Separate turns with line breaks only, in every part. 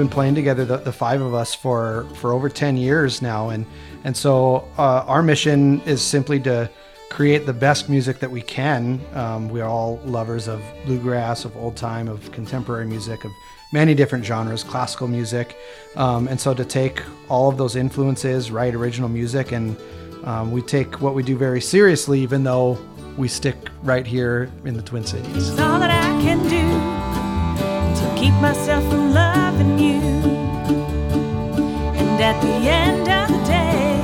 been playing together, the, the five of us, for for over ten years now, and and so uh, our mission is simply to create the best music that we can. Um, we're all lovers of bluegrass, of old time, of contemporary music, of many different genres, classical music, um, and so to take all of those influences, write original music, and um, we take what we do very seriously, even though we stick right here in the Twin Cities.
It's all that I can do to keep myself loving at the end of the day,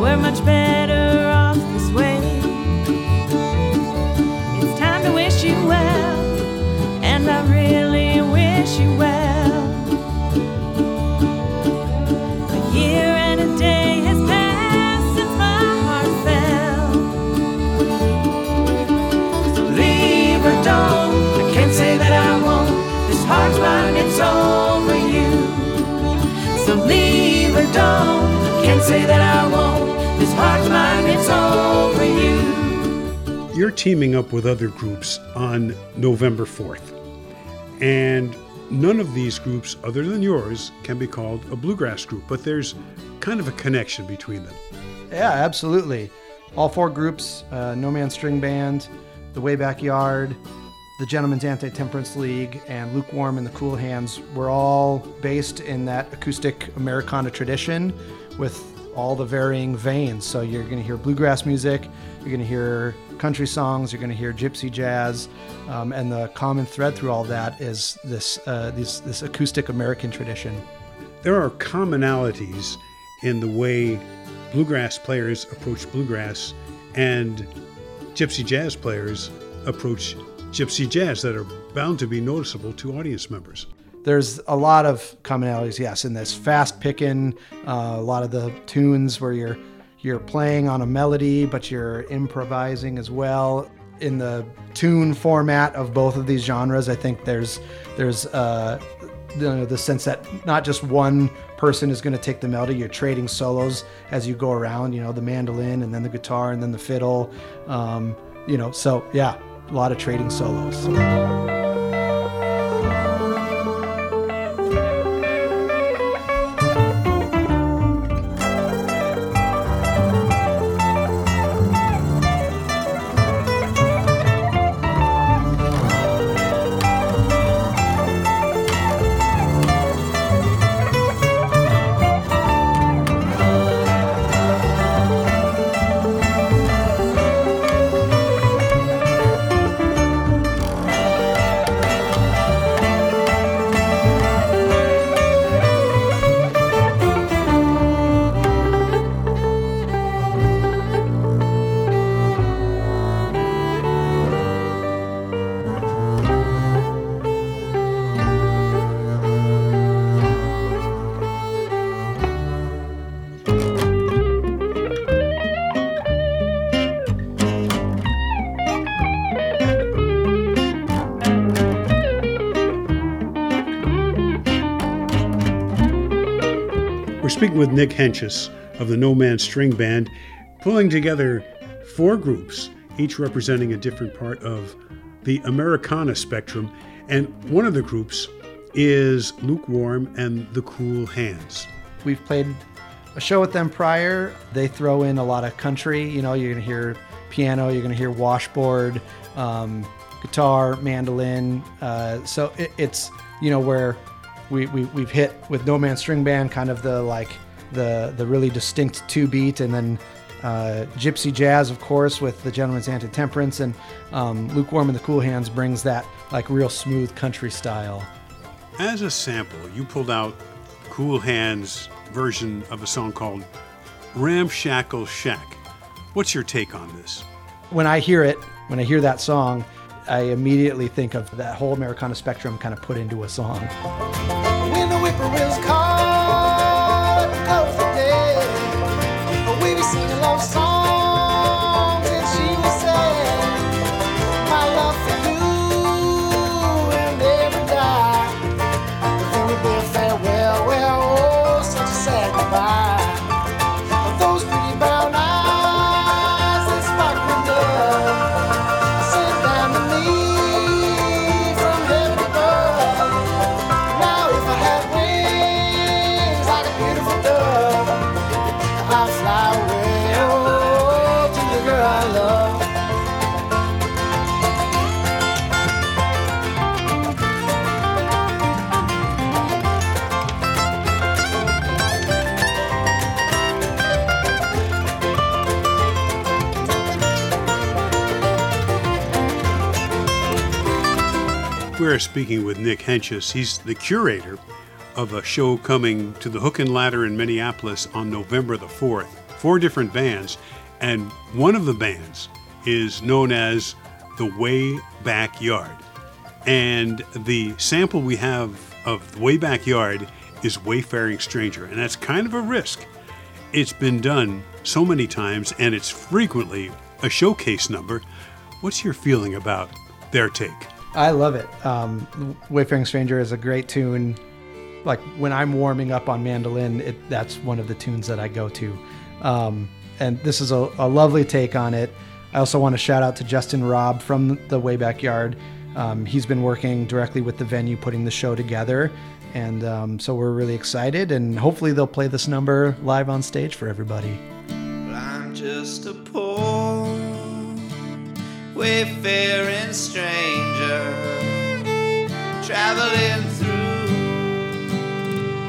we're much better off this way. It's time to wish you well, and I really wish you well. A year and a day has passed since my heart fell. So leave or don't, I can't say that I won't. This heart's mine, it's for you. So leave or don't, can't say that I won't. This heart's mine, it's all for you.
You're teaming up with other groups on November 4th. And none of these groups, other than yours, can be called a bluegrass group, but there's kind of a connection between them.
Yeah, absolutely. All four groups uh, No Man String Band, The Way Back Yard, the Gentlemen's Anti Temperance League, and Luke Warm and the Cool Hands were all based in that acoustic Americana tradition with all the varying veins. So you're going to hear bluegrass music, you're going to hear country songs, you're going to hear gypsy jazz, um, and the common thread through all that is this, uh, this, this acoustic American tradition.
There are commonalities in the way bluegrass players approach bluegrass and gypsy jazz players approach gypsy jazz that are bound to be noticeable to audience members.
there's a lot of commonalities, yes, in this fast picking, uh, a lot of the tunes where you're you're playing on a melody, but you're improvising as well. In the tune format of both of these genres, I think there's there's uh, the, the sense that not just one person is going to take the melody. You're trading solos as you go around. You know, the mandolin and then the guitar and then the fiddle. Um, you know, so yeah, lot of trading solos.
Speaking with Nic Hentges of the No Man String Band, pulling together four groups, each representing a different part of the Americana spectrum. And one of the groups is Luke Warm and the Cool Hands.
We've played a show with them prior. They throw in a lot of country. You know, you're going to hear piano, you're going to hear washboard, um, guitar, mandolin. Uh, so it, it's, you know, where we, we, we've hit with No Man's String Band kind of the like the, the really distinct two beat and then uh, gypsy jazz, of course, with the Gentleman's Anti Temperance, and um, Luke Warm and the Cool Hands brings that like real smooth country style.
As a sample, you pulled out Cool Hands' version of a song called Ramshackle Shack. What's your take on this?
when I hear it, when I hear that song, I immediately think of that whole Americana spectrum kind of put into a song.
When the whippoorwills call,
We're speaking with Nic Hentges. He's the curator of a show coming to the Hook and Ladder in Minneapolis on November the 4th. Four different bands, and one of the bands is known as the Way Back Yard. And the sample we have of the Way Back Yard is Wayfaring Stranger, and that's kind of a risk. It's been done so many times, and it's frequently a showcase number. What's your feeling about their take?
I love it. Um, Wayfaring Stranger is a great tune. Like when I'm warming up on mandolin, it, that's one of the tunes that I go to. Um, and this is a, a, lovely take on it. I also want to shout out to Justin Robb from the Way Back Yard. Um, he's been working directly with the venue, putting the show together. And um, so we're really excited, and hopefully they'll play this number live on stage for everybody.
I'm just a poor wayfaring stranger traveling through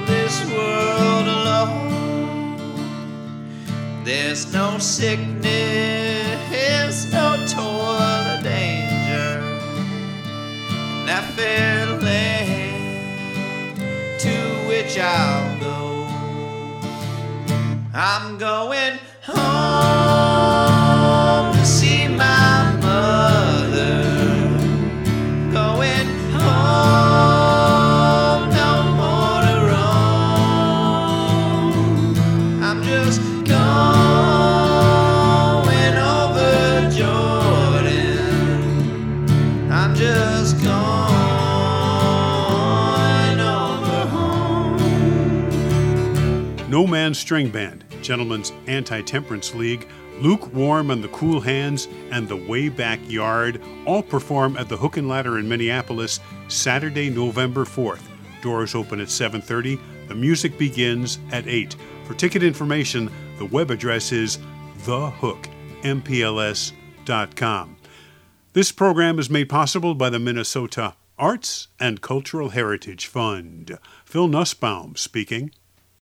this world alone. There's no sickness, no toil or danger that fair land to which I'll go. I'm going home No
Man's String Band, Gentlemen's Anti Temperance League, Luke Warm and the Cool Hands, and The Way Back Yard all perform at the Hook and Ladder in Minneapolis Saturday, November 4th. Doors open at 7:30. The music begins at 8. For ticket information, the web address is thehookmpls.com. This program is made possible by the Minnesota Arts and Cultural Heritage Fund. Phil Nusbaum speaking.